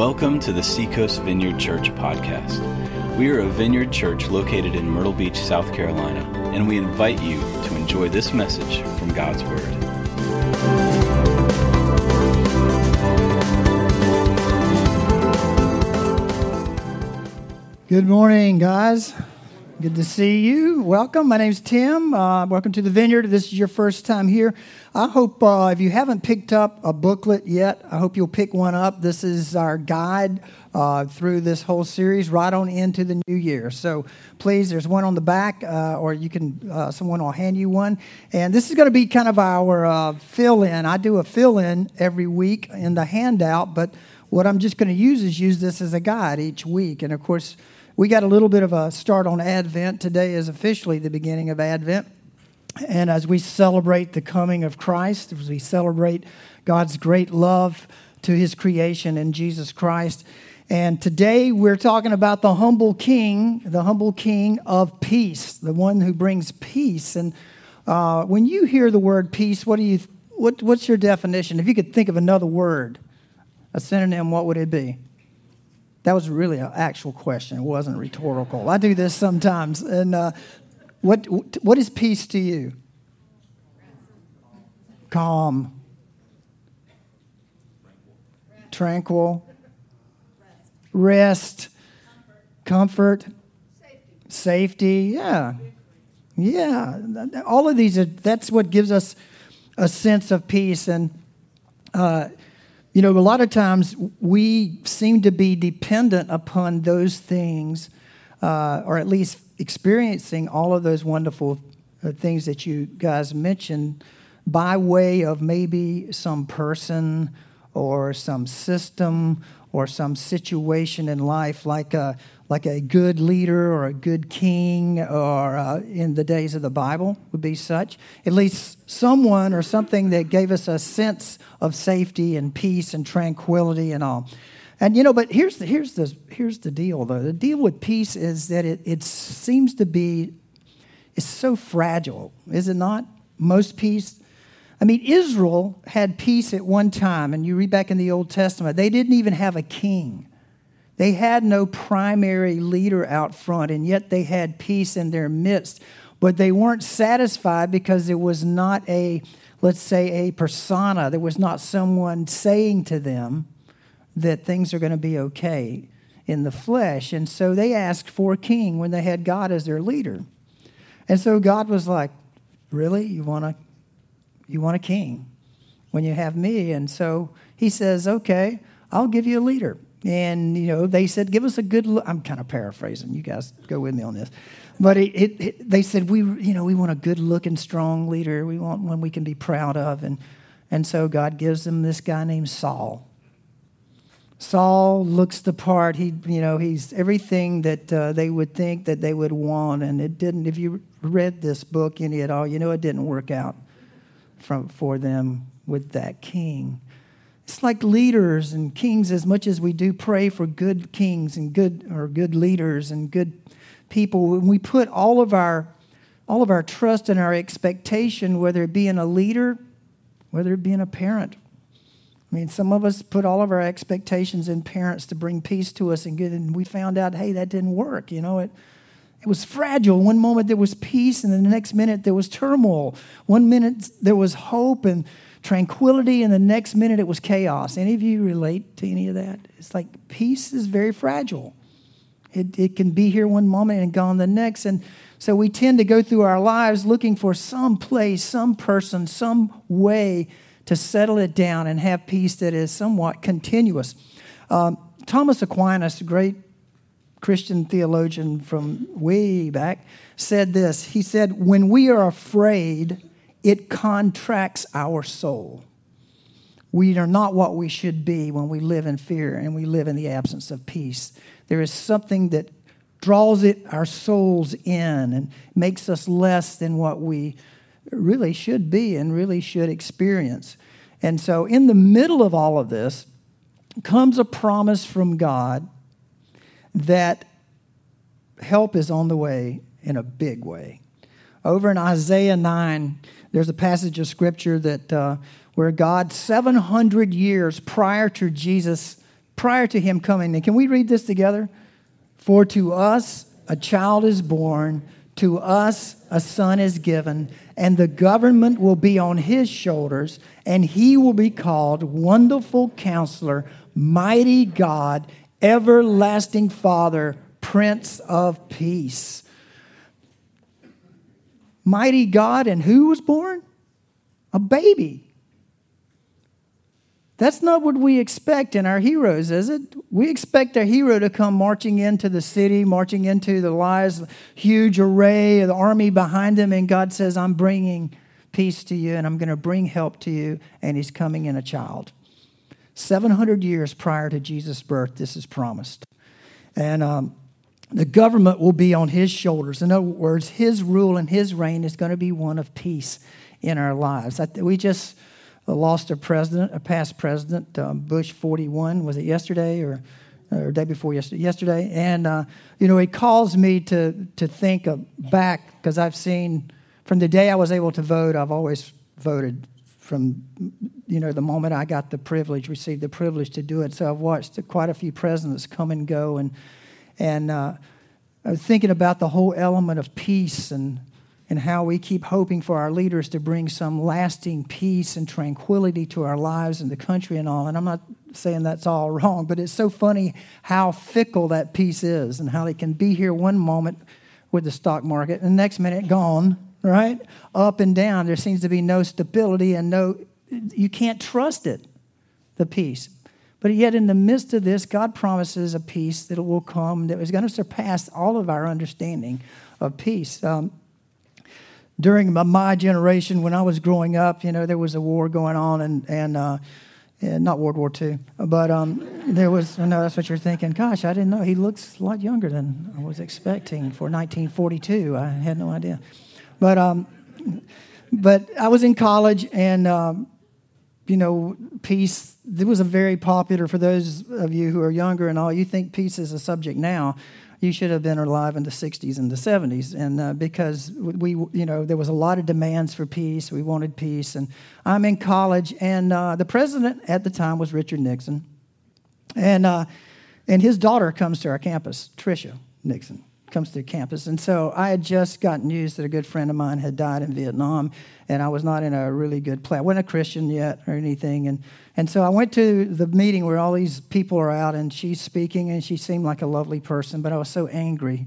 Welcome to the Seacoast Vineyard Church podcast. We are a vineyard church located in Myrtle Beach, South Carolina, and we invite you to enjoy this message from God's Word. Good morning, guys. Good to see you. Welcome. My name's Tim. Uh, welcome to the Vineyard. This is your first time here. I hope uh, if you haven't picked up a booklet yet, I hope you'll pick one up. This is our guide uh, through this whole series, right on into the new year. So please, there's one on the back, uh, or you can uh, someone will hand you one. And this is going to be kind of our uh, fill in. I do a fill in every week in the handout, but what I'm just going to use is use this as a guide each week. And of course we got a little bit of a start on Advent. Today is officially the beginning of Advent. And as we celebrate the coming of Christ, as we celebrate God's great love to his creation in Jesus Christ. And today we're talking about the humble king, the humble king of peace, the one who brings peace. And uh, when you hear the word peace, what do you, what, what's your definition? If you could think of another word, a synonym, what would it be? That was really an actual question. It wasn't rhetorical. I do this sometimes. And uh, what, what is peace to you? Calm. Tranquil. Rest. Comfort. Safety. Yeah. Yeah. All of these are, that's what gives us a sense of peace. And, uh, you know, a lot of times we seem to be dependent upon those things, uh, or at least experiencing all of those wonderful uh, things that you guys mentioned by way of maybe some person or some system or some situation in life, like a, like a good leader or a good king, or uh, in the days of the Bible would be such. At least someone or something that gave us a sense of safety and peace and tranquility and all. And you know, but here's the here's the here's the deal though. The deal with peace is that it, it seems to be it's so fragile, is it not? Most peace. I mean, Israel had peace at one time, and you read back in the Old Testament, they didn't even have a king. They had no primary leader out front, and yet they had peace in their midst. But they weren't satisfied because it was not a, let's say, a persona. There was not someone saying to them that things are going to be okay in the flesh. And so they asked for a king when they had God as their leader. And so God was like, Really? You want a, you want a king when you have me? And so he says, Okay, I'll give you a leader. And, you know, they said, give us a good look. I'm kind of paraphrasing. You guys go with me on this. But it, it, it, they said, we, you know, we want a good looking, strong leader. We want one we can be proud of. And, and so God gives them this guy named Saul. Saul looks the part. He, you know, he's everything that uh, they would think that they would want. And it didn't, if you read this book any at all, you know it didn't work out from, for them with that king. It's like leaders and kings, as much as we do pray for good kings and good or good leaders and good people, when we put all of our all of our trust and our expectation, whether it be in a leader, whether it be in a parent. I mean, some of us put all of our expectations in parents to bring peace to us and good, and we found out, hey, that didn't work. You know, it it was fragile. One moment there was peace, and the next minute there was turmoil. One minute there was hope, and tranquility, and the next minute it was chaos. Any of you relate to any of that? It's like peace is very fragile. It, it can be here one moment and gone the next. And so we tend to go through our lives looking for some place, some person, some way to settle it down and have peace that is somewhat continuous. Um, Thomas Aquinas, a great Christian theologian from way back, said this. He said, When we are afraid, it contracts our soul. We are not what we should be when we live in fear and we live in the absence of peace. There is something that draws it our souls in and makes us less than what we really should be and really should experience. And so in the middle of all of this comes a promise from God that help is on the way in a big way. Over in Isaiah 9, there's a passage of scripture that uh, where God, 700 years prior to Jesus' prior to him coming. And can we read this together? For to us a child is born, to us a son is given, and the government will be on his shoulders, and he will be called Wonderful Counselor, Mighty God, Everlasting Father, Prince of Peace. Mighty God, and who was born? A baby. That's not what we expect in our heroes, is it? We expect our hero to come marching into the city, marching into the lives, huge array of the army behind him, and God says, I'm bringing peace to you and I'm going to bring help to you, and he's coming in a child. 700 years prior to Jesus' birth, this is promised. And um, the government will be on his shoulders. In other words, his rule and his reign is going to be one of peace in our lives. We just lost a president, a past president, um, Bush 41. Was it yesterday or, or day before yesterday? Yesterday, and uh, you know, it calls me to to think back because I've seen from the day I was able to vote. I've always voted from you know the moment I got the privilege, received the privilege to do it. So I've watched quite a few presidents come and go, and and uh, I was thinking about the whole element of peace and and how we keep hoping for our leaders to bring some lasting peace and tranquility to our lives and the country and all. And I'm not saying that's all wrong, but it's so funny how fickle that peace is and how they can be here one moment with the stock market and the next minute gone, right? Up and down. There seems to be no stability and no, you can't trust it, the peace. But yet, in the midst of this, God promises a peace that will come that is going to surpass all of our understanding of peace. Um, during my generation, when I was growing up, you know, there was a war going on, and and, uh, not World War II, but um, there was. Know that's what you're thinking. Gosh, I didn't know he looks a lot younger than I was expecting for 1942. I had no idea, but um, but I was in college, and um, you know, peace. It was a very popular for those of you who are younger and all. You think peace is a subject now you should have been alive in the 60s and the 70s. And uh, because we, you know, there was a lot of demands for peace. We wanted peace. And I'm in college, and uh, the president at the time was Richard Nixon. And, uh, and his daughter comes to our campus, Tricia Nixon comes to campus. And so I had just gotten news that a good friend of mine had died in Vietnam, and I was not in a really good place. I wasn't a Christian yet or anything. And, and so I went to the meeting where all these people are out, and she's speaking, and she seemed like a lovely person, but I was so angry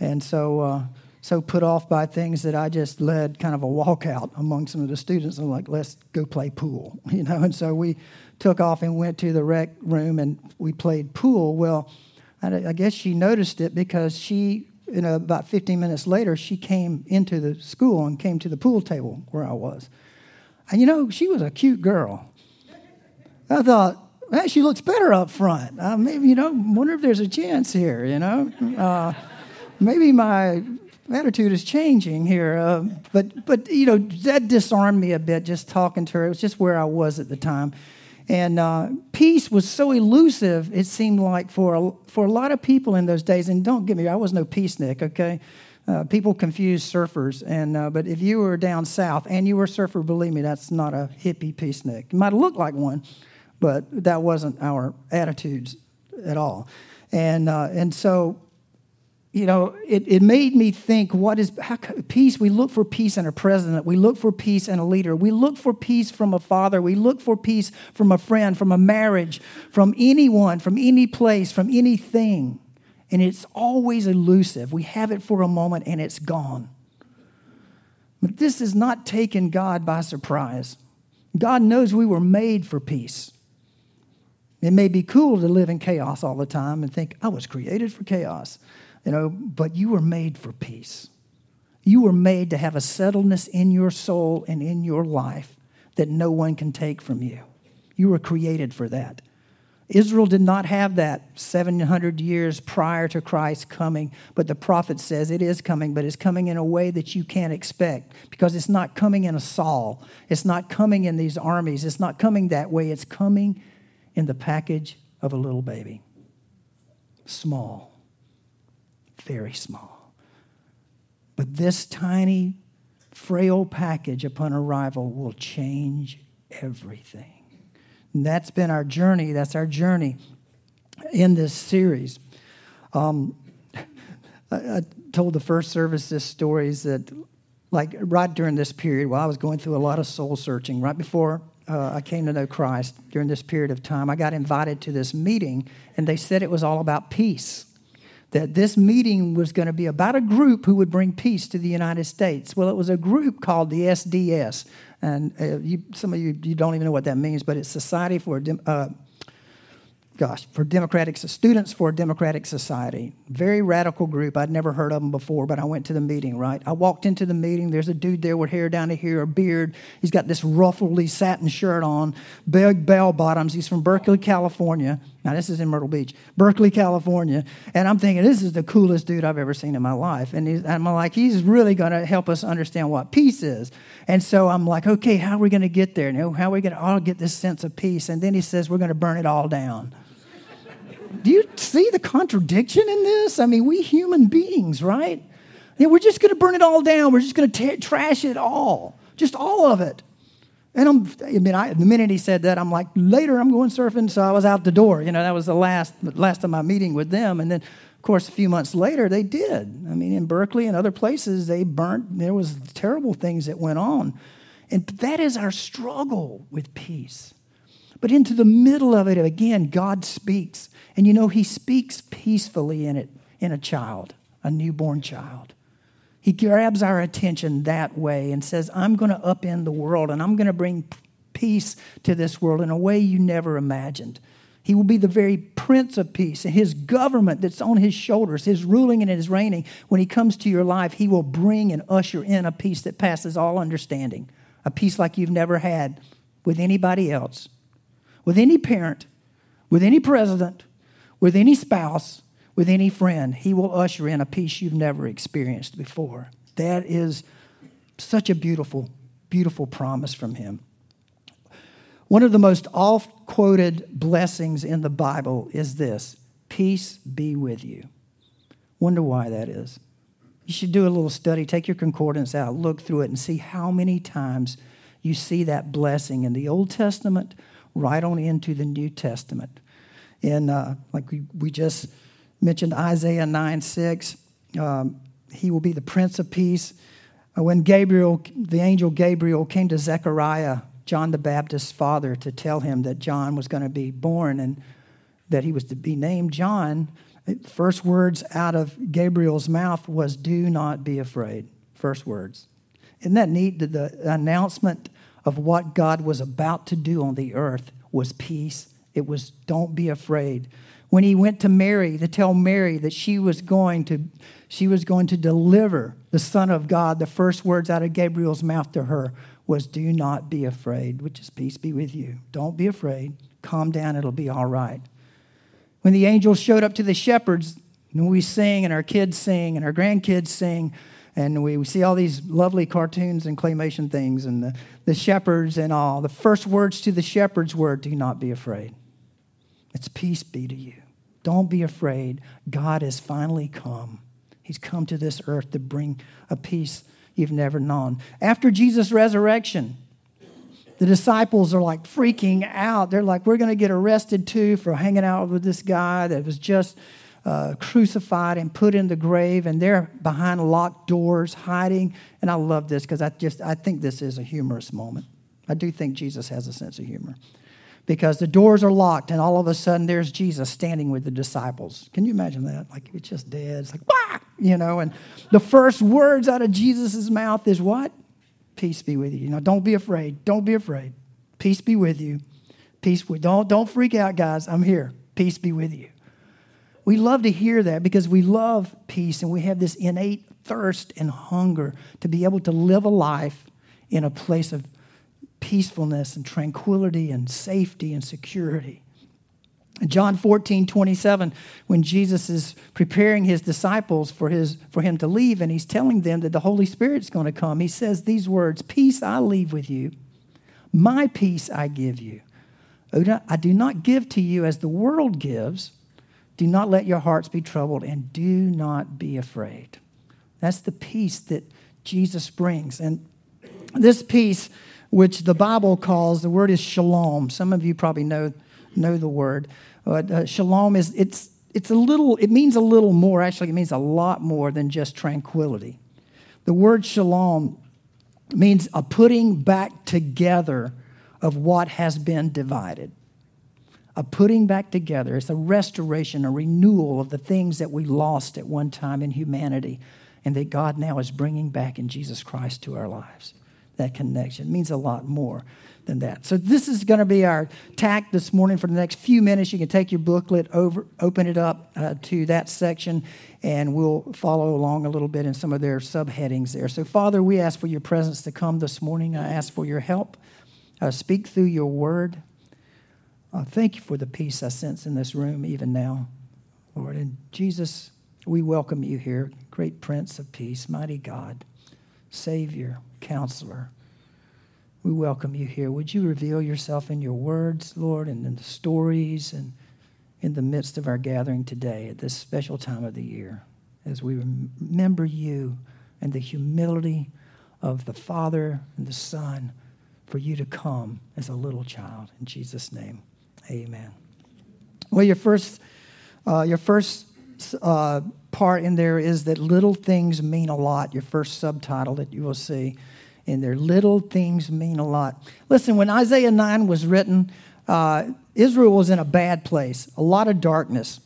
and so, uh, so put off by things that I just led kind of a walkout among some of the students. I'm like, let's go play pool, you know? And so we took off and went to the rec room, and we played pool. Well, I guess she noticed it because she, you know, about 15 minutes later, she came into the school and came to the pool table where I was. And you know, she was a cute girl. I thought, hey, she looks better up front. Uh, maybe, you know, wonder if there's a chance here, you know? Uh, maybe my attitude is changing here. Uh, but, but, you know, that disarmed me a bit just talking to her. It was just where I was at the time. And uh, peace was so elusive, it seemed like for a, for a lot of people in those days. And don't get me, I was no peacenik, okay? Uh, people confuse surfers, and uh, but if you were down south and you were a surfer, believe me, that's not a hippie peacenik. You might look like one, but that wasn't our attitudes at all. And uh, and so you know, it, it made me think what is how, peace? We look for peace in a president. We look for peace in a leader. We look for peace from a father. We look for peace from a friend, from a marriage, from anyone, from any place, from anything. And it's always elusive. We have it for a moment and it's gone. But this has not taken God by surprise. God knows we were made for peace. It may be cool to live in chaos all the time and think, I was created for chaos. You know, but you were made for peace. You were made to have a settledness in your soul and in your life that no one can take from you. You were created for that. Israel did not have that 700 years prior to Christ coming, but the prophet says it is coming, but it's coming in a way that you can't expect because it's not coming in a Saul. It's not coming in these armies. It's not coming that way. It's coming in the package of a little baby. Small very small. But this tiny, frail package upon arrival will change everything. And that's been our journey. That's our journey. in this series. Um, I, I told the first service this story is that, like, right during this period, while I was going through a lot of soul searching, right before uh, I came to know Christ during this period of time, I got invited to this meeting, and they said it was all about peace. That this meeting was going to be about a group who would bring peace to the United States. Well, it was a group called the SDS, and uh, you, some of you you don't even know what that means, but it's Society for uh, gosh, for Democratic Students for a Democratic Society. Very radical group. I'd never heard of them before, but I went to the meeting, right? I walked into the meeting. There's a dude there with hair down to here, a beard. He's got this ruffly satin shirt on, big bell bottoms. He's from Berkeley, California. Now, this is in Myrtle Beach, Berkeley, California. And I'm thinking, this is the coolest dude I've ever seen in my life. And, I'm like, he's really going to help us understand what peace is. And so I'm like, okay, how are we going to get there? How are we going to all get this sense of peace? And then he says, we're going to burn it all down do you see the contradiction in this? I mean, we human beings, right? Yeah, we're just going to burn it all down. We're just going to trash it all, just all of it. And I'm, I mean, I, the minute he said that, I'm like, later I'm going surfing. So I was out the door. You know, that was the last, last of my meeting with them. And then, of course, a few months later, they did. I mean, in Berkeley and other places, they burnt. There was terrible things that went on. And that is our struggle with peace. But into the middle of it, again, God speaks. And you know, He speaks peacefully in it, in a child, a newborn child. He grabs our attention that way and says, I'm going to upend the world and I'm going to bring peace to this world in a way you never imagined. He will be the very Prince of Peace, and his government that's on his shoulders, his ruling and his reigning, when he comes to your life, he will bring and usher in a peace that passes all understanding, a peace like you've never had with anybody else, with any parent, with any president, with any spouse, with any friend. He will usher in a peace you've never experienced before. That is such a beautiful, beautiful promise from him. One of the most oft quoted blessings in the Bible is this Peace be with you. Wonder why that is. You should do a little study, take your concordance out, look through it, and see how many times you see that blessing in the Old Testament right on into the New Testament And uh, like we, we just mentioned, Isaiah 9 6. Um, he will be the Prince of Peace. Uh, when Gabriel, the angel Gabriel, came to Zechariah, John the Baptist's father, to tell him that John was going to be born and that he was to be named John, first words out of Gabriel's mouth was, Do not be afraid. First words. Isn't that neat? The announcement of what God was about to do on the earth was peace it was, don't be afraid. When he went to Mary to tell Mary that she was going to, she was going to deliver the Son of God, the first words out of Gabriel's mouth to her was, Do not be afraid, which is peace be with you. Don't be afraid. Calm down, it'll be all right. When the angels showed up to the shepherds, and we sing, and our kids sing, and our grandkids sing, and we, we see all these lovely cartoons and claymation things, and the, the shepherds and all. The first words to the shepherds were, Do not be afraid. It's peace be to you. Don't be afraid. God has finally come. He's come to this earth to bring a peace you've never known. After Jesus' resurrection, the disciples are like freaking out. They're like, we're going to get arrested too for hanging out with this guy that was just uh, crucified and put in the grave, and they're behind locked doors, hiding. And I love this because I just I think this is a humorous moment. I do think Jesus has a sense of humor because the doors are locked and all of a sudden there's Jesus standing with the disciples. Can you imagine that? Like it's just dead. It's like, bah! you know, and the first words out of Jesus' mouth is what? Peace be with you. You know, don't be afraid. Don't be afraid. Peace be with you. Peace with don't don't freak out, guys. I'm here. Peace be with you. We love to hear that because we love peace and we have this innate thirst and hunger to be able to live a life in a place of peacefulness and tranquility and safety and security. John 14, 27, when Jesus is preparing his disciples for, his, for him to leave, and he's telling them that the Holy Spirit's going to come, he says these words Peace I leave with you, my peace I give you. I do not give to you as the world gives. Do not let your hearts be troubled, and do not be afraid. That's the peace that Jesus brings. And this peace which the Bible calls, the word is shalom. Some of you probably know, know the word. But uh, shalom is, it's, it's a little, it means a little more. Actually, it means a lot more than just tranquility. The word shalom means a putting back together of what has been divided. A putting back together. It's a restoration, a renewal of the things that we lost at one time in humanity and that God now is bringing back in Jesus Christ to our lives. That connection means a lot more than that. So this is going to be our tack this morning for the next few minutes. You can take your booklet over, open it up uh, to that section, and we'll follow along a little bit in some of their subheadings there. So, Father, we ask for your presence to come this morning. I ask for your help. Uh, speak through your word. Uh, thank you for the peace I sense in this room even now, Lord. And Jesus, we welcome you here, great Prince of Peace, mighty God, Savior, Counselor. We welcome you here. Would you reveal yourself in your words, Lord, and in the stories and in the midst of our gathering today at this special time of the year as we remember you and the humility of the Father and the Son for you to come as a little child. In Jesus' name, amen. Well, your first, uh, your first uh, part in there is that little things mean a lot. Your first subtitle that you will see in there. Little things mean a lot. Listen, when Isaiah 9 was written, uh, Israel was in a bad place, a lot of darkness.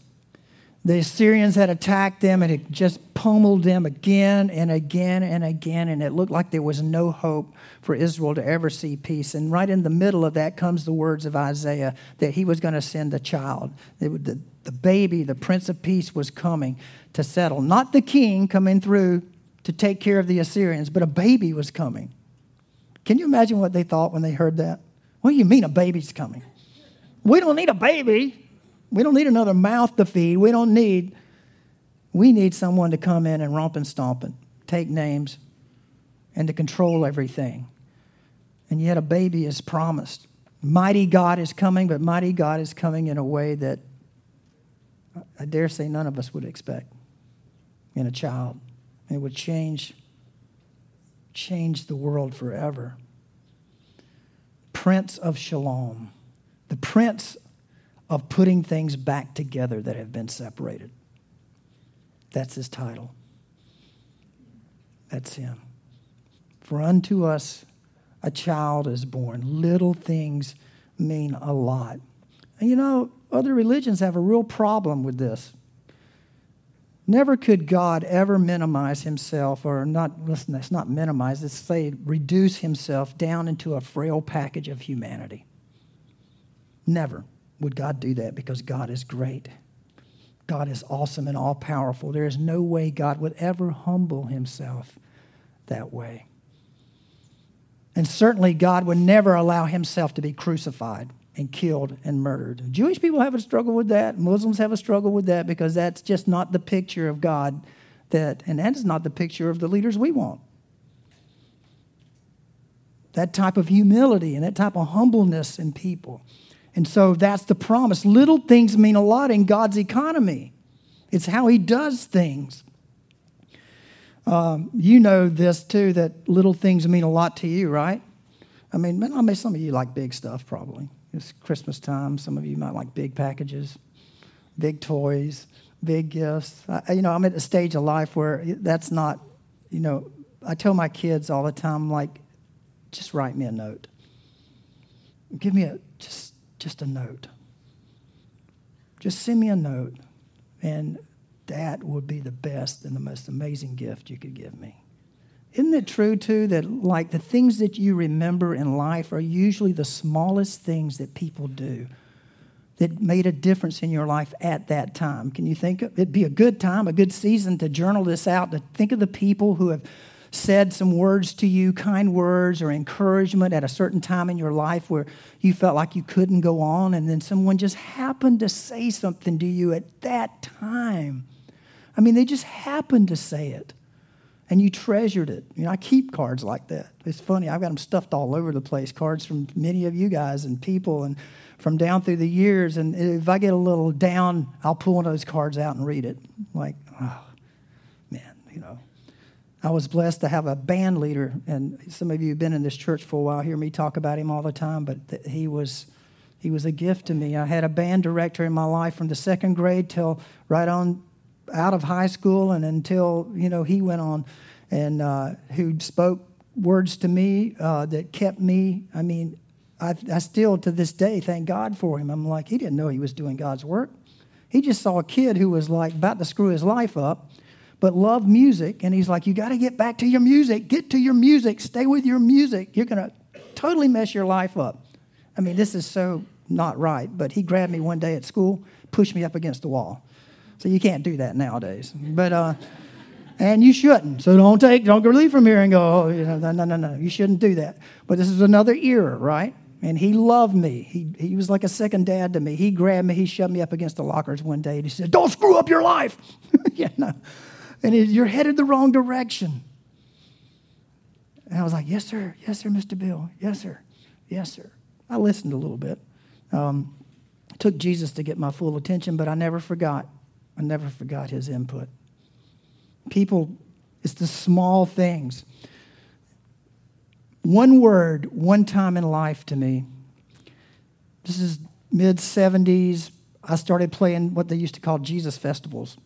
The Assyrians had attacked them and had just pummeled them again and again and again, and it looked like there was no hope for Israel to ever see peace. And right in the middle of that comes the words of Isaiah that he was going to send a child. The, the baby, the Prince of Peace, was coming to settle. Not the king coming through to take care of the Assyrians, but a baby was coming. Can you imagine what they thought when they heard that? What do you mean a baby's coming? We don't need a baby. We don't need another mouth to feed. We don't need, we need someone to come in and romp and stomp and take names and to control everything. And yet a baby is promised. Mighty God is coming, but mighty God is coming in a way that I dare say none of us would expect in a child. It would change, change the world forever. Prince of Shalom, the Prince of putting things back together that have been separated. That's his title. That's him. For unto us a child is born. Little things mean a lot. And you know, other religions have a real problem with this. Never could God ever minimize himself, or not, listen, that's not minimize, let's say reduce himself down into a frail package of humanity. Never would God do that because God is great. God is awesome and all powerful. There is no way God would ever humble himself that way. And certainly, God would never allow himself to be crucified and killed and murdered. Jewish people have a struggle with that. Muslims have a struggle with that because that's just not the picture of God that, and that is not the picture of the leaders we want. That type of humility and that type of humbleness in people. And so that's the promise. Little things mean a lot in God's economy, it's how He does things. Um, you know this too, that little things mean a lot to you, right? I mean, I mean, some of you like big stuff probably. It's Christmas time. Some of you might like big packages, big toys, big gifts. I, you know, I'm at a stage of life where that's not, you know, I tell my kids all the time, like, just write me a note. Give me a just just a note. Just send me a note, and that would be the best and the most amazing gift you could give me. Isn't it true, too, that like the things that you remember in life are usually the smallest things that people do that made a difference in your life at that time? Can you think of, it'd be a good time, a good season to journal this out, to think of the people who have said some words to you, kind words or encouragement at a certain time in your life where you felt like you couldn't go on, and then someone just happened to say something to you at that time. I mean, they just happened to say it and you treasured it. You know, I keep cards like that. It's funny. I've got them stuffed all over the place. Cards from many of you guys and people, and from down through the years. And if I get a little down, I'll pull one of those cards out and read it. Like, oh, man, you know. I was blessed to have a band leader, and some of you have been in this church for a while. Hear me talk about him all the time, but he was He was a gift to me. I had a band director in my life from the second grade till right on out of high school and until, you know, he went on and uh, who spoke words to me uh, that kept me. I mean, I, I still to this day thank God for him. I'm like, he didn't know he was doing God's work. He just saw a kid who was like about to screw his life up, but loved music. And he's like, You got to get back to your music. Get to your music. Stay with your music. You're going to totally mess your life up. I mean, this is so not right. But he grabbed me one day at school, pushed me up against the wall. So you can't do that nowadays. But, uh, and you shouldn't. So don't take, don't go leave from here and go, oh, you know, no, no, no, no. You shouldn't do that. But this is another era, right? And he loved me. He, he was like a second dad to me. He grabbed me, he shoved me up against the lockers one day, and he said, Don't screw up your life. yeah, no. And he, you're headed the wrong direction. And I was like, Yes, sir. Yes, sir, Mr. Bill. Yes, sir. Yes, sir. I listened a little bit. Um, took Jesus to get my full attention, but I never forgot. I never forgot his input. People, it's the small things. One word, one time in life to me. This is mid 70s. I started playing what they used to call Jesus festivals.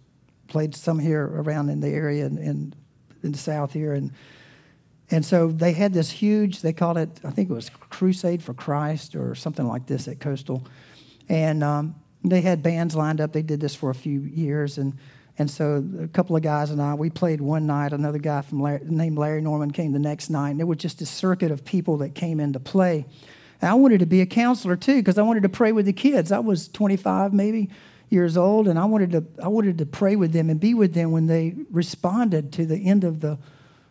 Played some here around in the area and in, in, the South here. And, and so they had this huge, they called it, I think it was Crusade for Christ or something like this at Coastal. And um, they had bands lined up. They did this for a few years. And and so a couple of guys and I, we played one night. Another guy from Larry, named Larry Norman came the next night. And it was just a circuit of people that came in to play. And I wanted to be a counselor too because I wanted to pray with the kids. I was 25 maybe years old, and I wanted to I wanted to pray with them and be with them when they responded to the end of the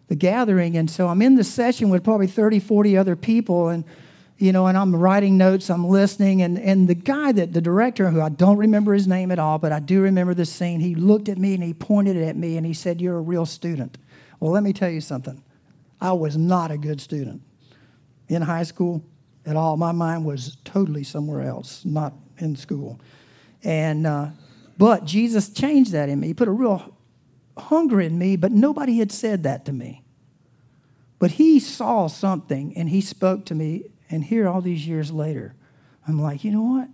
the gathering. And so I'm in the session with probably 30, 40 other people, and you know, and I'm writing notes, I'm listening, and, and the guy that the director, who I don't remember his name at all, but I do remember the scene, he looked at me and he pointed at me and he said, You're a real student. Well, let me tell you something. I was not a good student in high school at all. My mind was totally somewhere else, not in school. And uh, but Jesus changed that in me. He put a real hunger in me, but nobody had said that to me. But he saw something and he spoke to me and here, all these years later, I'm like, you know what?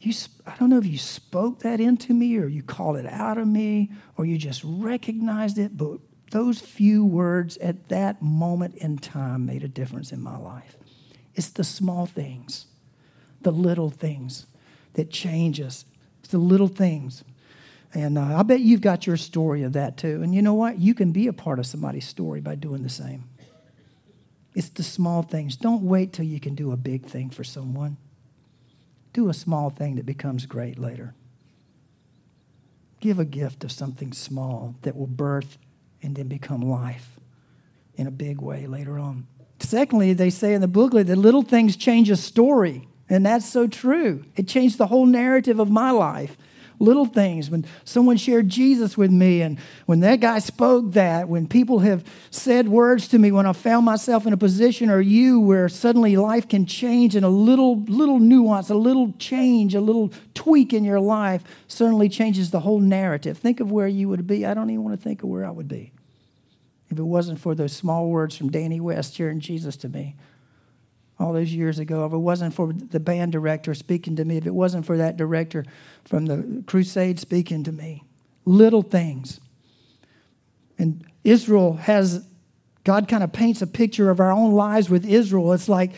You, I don't know if you spoke that into me or you called it out of me or you just recognized it, but those few words at that moment in time made a difference in my life. It's the small things, the little things that change us. It's the little things. And uh, I bet you've got your story of that too. And you know what? You can be a part of somebody's story by doing the same. It's the small things. Don't wait till you can do a big thing for someone. Do a small thing that becomes great later. Give a gift of something small that will birth and then become life in a big way later on. Secondly, they say in the booklet that little things change a story. And that's so true. It changed the whole narrative of my life little things, when someone shared Jesus with me, and when that guy spoke that, when people have said words to me, when I found myself in a position or you where suddenly life can change and a little, little nuance, a little change, a little tweak in your life certainly changes the whole narrative. Think of where you would be. I don't even want to think of where I would be if it wasn't for those small words from Danny West sharing Jesus to me all those years ago, if it wasn't for the band director speaking to me, if it wasn't for that director from the crusade speaking to me, little things. And Israel has, God kind of paints a picture of our own lives with Israel. It's like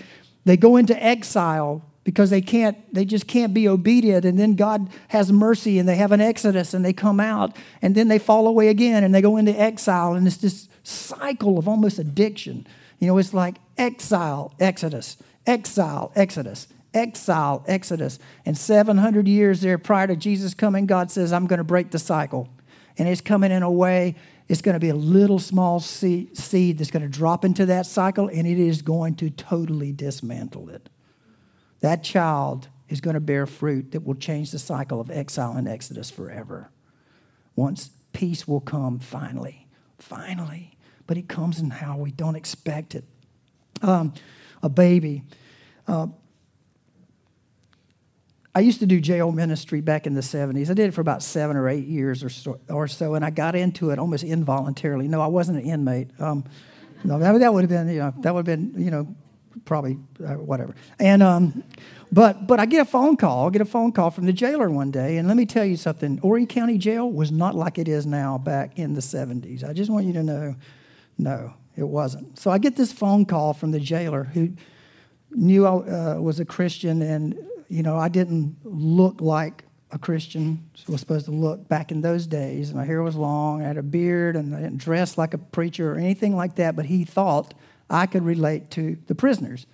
they go into exile because they can't, they just can't be obedient. And then God has mercy and they have an exodus and they come out and then they fall away again and they go into exile. And it's this cycle of almost addiction you know, it's like exile, Exodus, exile, Exodus, exile, Exodus. And 700 years there prior to Jesus coming, God says, I'm going to break the cycle. And it's coming in a way, it's going to be a little small seed, seed that's going to drop into that cycle, and it is going to totally dismantle it. That child is going to bear fruit that will change the cycle of exile and Exodus forever. Once peace will come finally, finally but it comes in how we don't expect it. Um, a baby. Uh, I used to do jail ministry back in the 70s. I did it for about seven or eight years or so, or so and I got into it almost involuntarily. No, I wasn't an inmate. Um, no, that, that would have been, you know, that would have been, you know, probably uh, whatever. And um, but but I get a phone call. I get a phone call from the jailer one day, and let me tell you something. Horry County Jail was not like it is now back in the '70s. I just want you to know, no, it wasn't. So I get this phone call from the jailer who knew I uh, was a Christian, and you know I didn't look like a Christian was supposed to look back in those days. My hair was long, I had a beard, and I didn't dress like a preacher or anything like that. But he thought I could relate to the prisoners.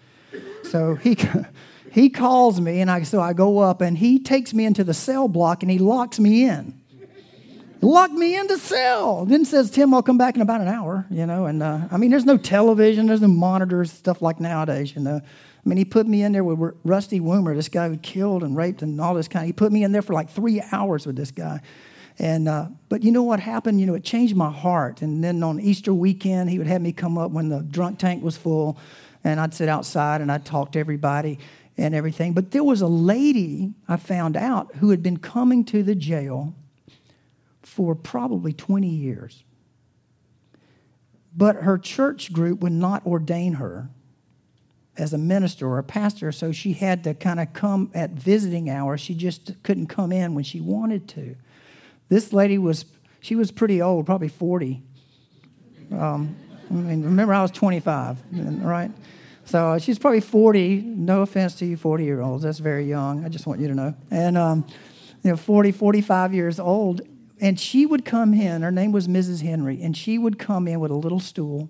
So he, he calls me, and I, so I go up, and he takes me into the cell block and he locks me in. Locked me in the cell. Then says, Tim, I'll come back in about an hour, you know. And uh, I mean, there's no television, there's no monitors, stuff like nowadays, you know. I mean, he put me in there with Rusty Woomer, this guy who killed and raped and all this kind. He put me in there for like three hours with this guy. And uh, but you know what happened? You know, it changed my heart. And then on Easter weekend, he would have me come up when the drunk tank was full, and I'd sit outside and I'd talk to everybody and everything. But there was a lady I found out who had been coming to the jail for probably 20 years. But her church group would not ordain her as a minister or a pastor, so she had to kind of come at visiting hours. She just couldn't come in when she wanted to. This lady was, she was pretty old, probably 40. Um, I mean, remember, I was 25, right? So uh, she's probably 40. No offense to you 40 year olds, that's very young. I just want you to know. And, um, you know, 40, 45 years old. And she would come in, her name was Mrs. Henry, and she would come in with a little stool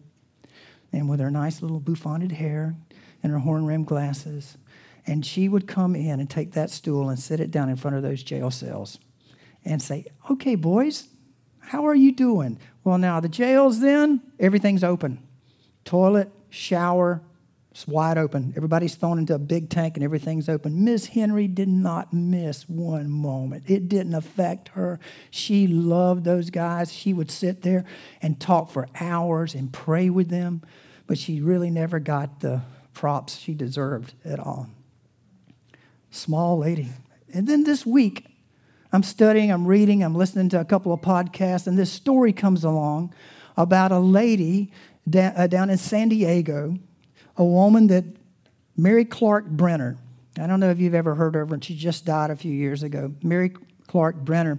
and with her nice little bouffanted hair and her horn rimmed glasses. And she would come in and take that stool and sit it down in front of those jail cells and say, okay, boys, how are you doing? Well, now the jails, then, everything's open. Toilet, shower, it's wide open. Everybody's thrown into a big tank and everything's open. Miss Henry did not miss one moment. It didn't affect her. She loved those guys. She would sit there and talk for hours and pray with them, but she really never got the props she deserved at all. Small lady. And then this week, I'm studying, I'm reading, I'm listening to a couple of podcasts, and this story comes along about a lady uh, down in San Diego, a woman that Mary Clarke Brenner. I don't know if you've ever heard of her, and she just died a few years ago. Mary Clarke Brenner.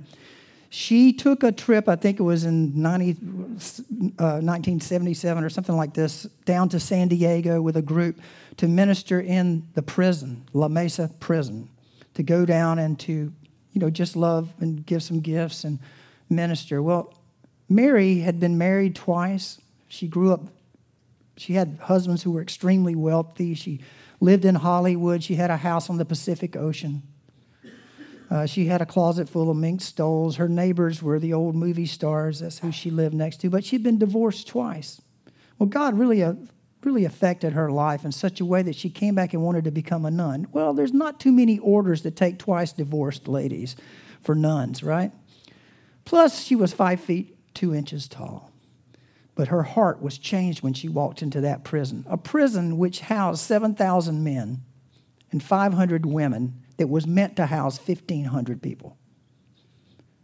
She took a trip, I think it was in 90, uh, 1977 or something like this, down to San Diego with a group to minister in the prison, La Mesa prison, to go down and to you know, just love and give some gifts and minister. Well, Mary had been married twice. She grew up, she had husbands who were extremely wealthy. She lived in Hollywood. She had a house on the Pacific Ocean. Uh, she had a closet full of mink stoles. Her neighbors were the old movie stars. That's who she lived next to. But she'd been divorced twice. Well, God really uh, really affected her life in such a way that she came back and wanted to become a nun. Well, there's not too many orders that take twice divorced ladies for nuns, right? Plus, she was five feet two inches tall. But her heart was changed when she walked into that prison, a prison which housed 7,000 men and 500 women that was meant to house 1,500 people.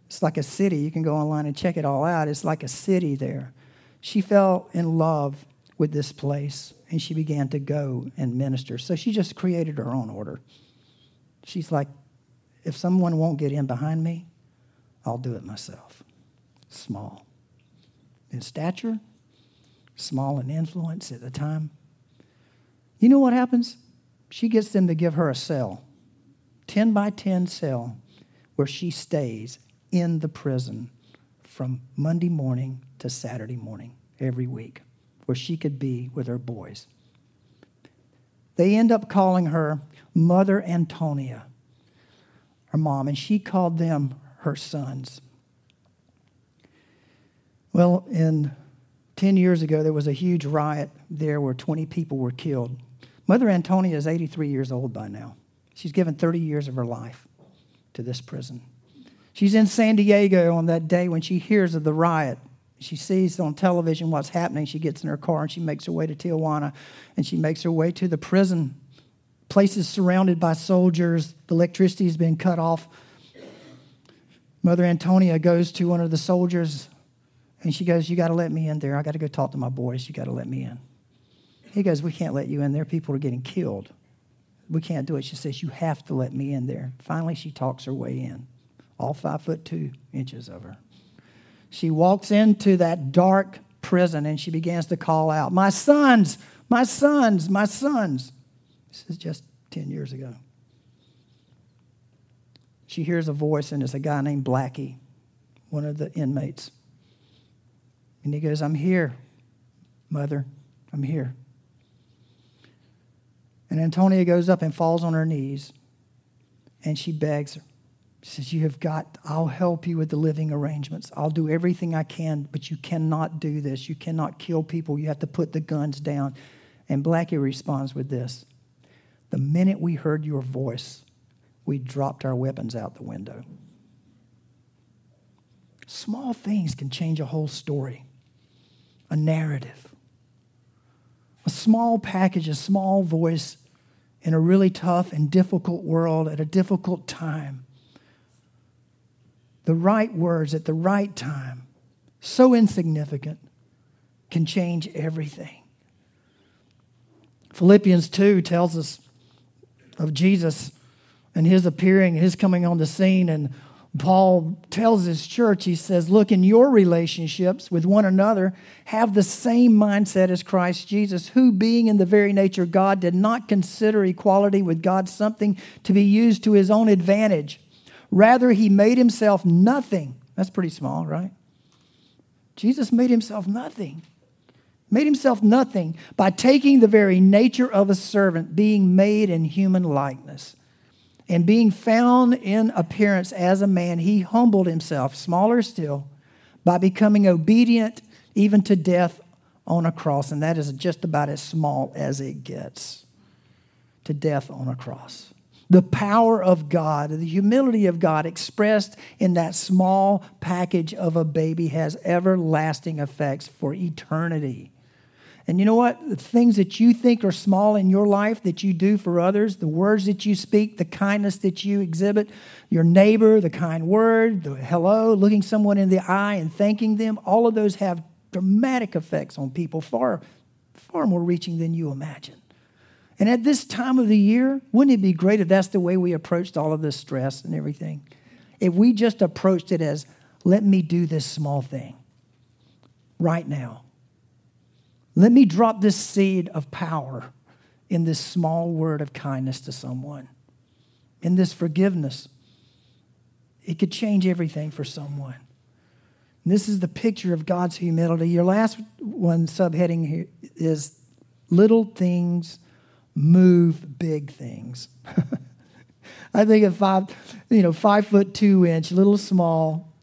It's like a city. You can go online and check it all out. It's like a city there. She fell in love with this place, and she began to go and minister. So she just created her own order. She's like, if someone won't get in behind me, I'll do it myself. Small in stature, small in influence at the time. You know what happens? She gets them to give her a cell, 10 by 10 cell, where she stays in the prison from Monday morning to Saturday morning every week where she could be with her boys. They end up calling her Mother Antonia, her mom, and she called them her sons. Well, in 10 years ago, there was a huge riot there where 20 people were killed. Mother Antonia is 83 years old by now. She's given 30 years of her life to this prison. She's in San Diego on that day when she hears of the riot she sees on television what's happening. She gets in her car and she makes her way to Tijuana and she makes her way to the prison. Places surrounded by soldiers, the electricity has been cut off. Mother Antonia goes to one of the soldiers and she goes, You got to let me in there. I got to go talk to my boys. You got to let me in. He goes, We can't let you in there. People are getting killed. We can't do it. She says, You have to let me in there. Finally, she talks her way in, all five foot two inches of her. She walks into that dark prison and she begins to call out, My sons, my sons, my sons. This is just 10 years ago. She hears a voice, and it's a guy named Blackie, one of the inmates. And he goes, I'm here, mother. I'm here. And Antonia goes up and falls on her knees, and she begs her. She says, You have got, I'll help you with the living arrangements. I'll do everything I can, but you cannot do this. You cannot kill people. You have to put the guns down. And Blackie responds with this The minute we heard your voice, we dropped our weapons out the window. Small things can change a whole story, a narrative. A small package, a small voice in a really tough and difficult world at a difficult time the right words at the right time, so insignificant, can change everything. Philippians 2 tells us of Jesus and his appearing, his coming on the scene. And Paul tells his church, he says, Look, in your relationships with one another, have the same mindset as Christ Jesus, who, being in the very nature of God, did not consider equality with God something to be used to his own advantage. Rather, he made himself nothing. That's pretty small, right? Jesus made himself nothing. Made himself nothing by taking the very nature of a servant, being made in human likeness. And being found in appearance as a man, he humbled himself, smaller still, by becoming obedient even to death on a cross. And that is just about as small as it gets to death on a cross the power of God, the humility of God expressed in that small package of a baby has everlasting effects for eternity. And you know what? The things that you think are small in your life that you do for others, the words that you speak, the kindness that you exhibit, your neighbor, the kind word, the hello, looking someone in the eye and thanking them, all of those have dramatic effects on people, far, far more reaching than you imagine. And at this time of the year, wouldn't it be great if that's the way we approached all of this stress and everything? If we just approached it as, let me do this small thing right now. Let me drop this seed of power in this small word of kindness to someone, in this forgiveness. It could change everything for someone. And this is the picture of God's humility. Your last one subheading here is little things move big things. I think of five, you know, five foot two inch, little small,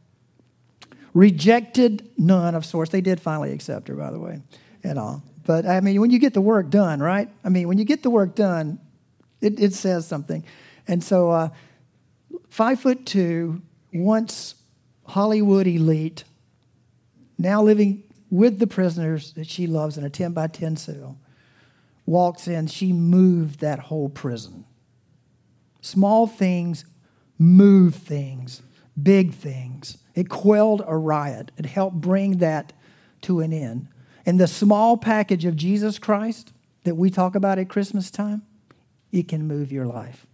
rejected nun of sorts. They did finally accept her, by the way, and all. But I mean, when you get the work done, right? I mean, when you get the work done, it, it says something. And so, uh, five foot two, once Hollywood elite, now living with the prisoners that she loves in a 10 by 10 cell walks in, she moved that whole prison. Small things move things, big things. It quelled a riot, it helped bring that to an end. And the small package of Jesus Christ that we talk about at Christmas time, it can move your life.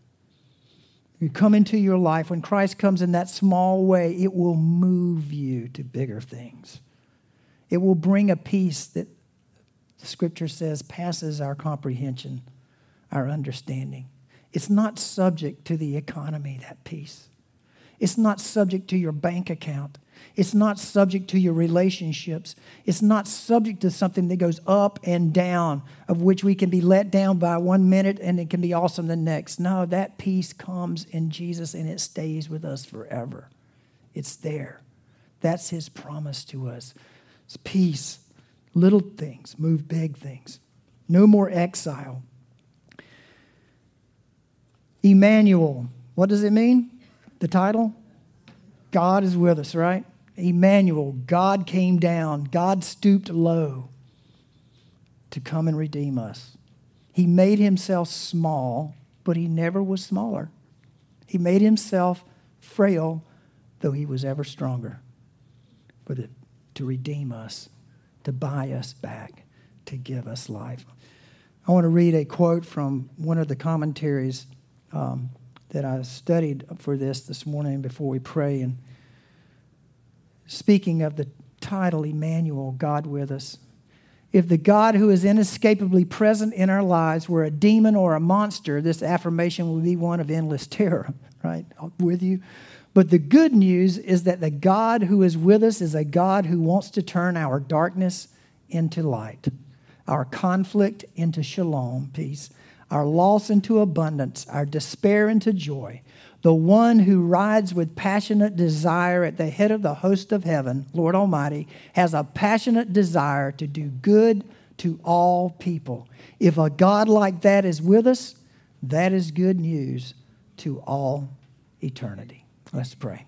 You come into your life, when Christ comes in that small way, it will move you to bigger things. It will bring a peace that the scripture says, passes our comprehension, our understanding. It's not subject to the economy, that peace. It's not subject to your bank account. It's not subject to your relationships. It's not subject to something that goes up and down, of which we can be let down by one minute and it can be awesome the next. No, that peace comes in Jesus and it stays with us forever. It's there. That's his promise to us. It's peace Little things move big things. No more exile. Emmanuel, what does it mean? The title? God is with us, right? Emmanuel, God came down, God stooped low to come and redeem us. He made himself small, but he never was smaller. He made himself frail, though he was ever stronger, but to redeem us to buy us back, to give us life. I want to read a quote from one of the commentaries um, that I studied for this this morning before we pray. And speaking of the title, Emmanuel, God with us. If the God who is inescapably present in our lives were a demon or a monster, this affirmation would be one of endless terror, right? With you. But the good news is that the God who is with us is a God who wants to turn our darkness into light, our conflict into shalom, peace, our loss into abundance, our despair into joy. The one who rides with passionate desire at the head of the host of heaven, Lord Almighty, has a passionate desire to do good to all people. If a God like that is with us, that is good news to all eternity. Let's pray.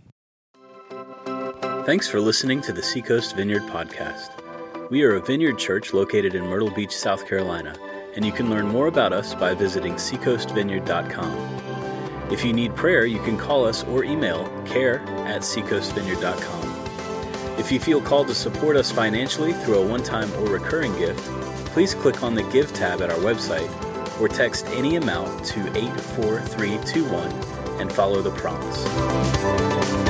Thanks for listening to the Seacoast Vineyard Podcast. We are a vineyard church located in Myrtle Beach, South Carolina, and you can learn more about us by visiting seacoastvineyard.com. If you need prayer, you can call us or email care at seacoastvineyard.com. If you feel called to support us financially through a one time or recurring gift, please click on the Give tab at our website or text any amount to 84321 and follow the prompts.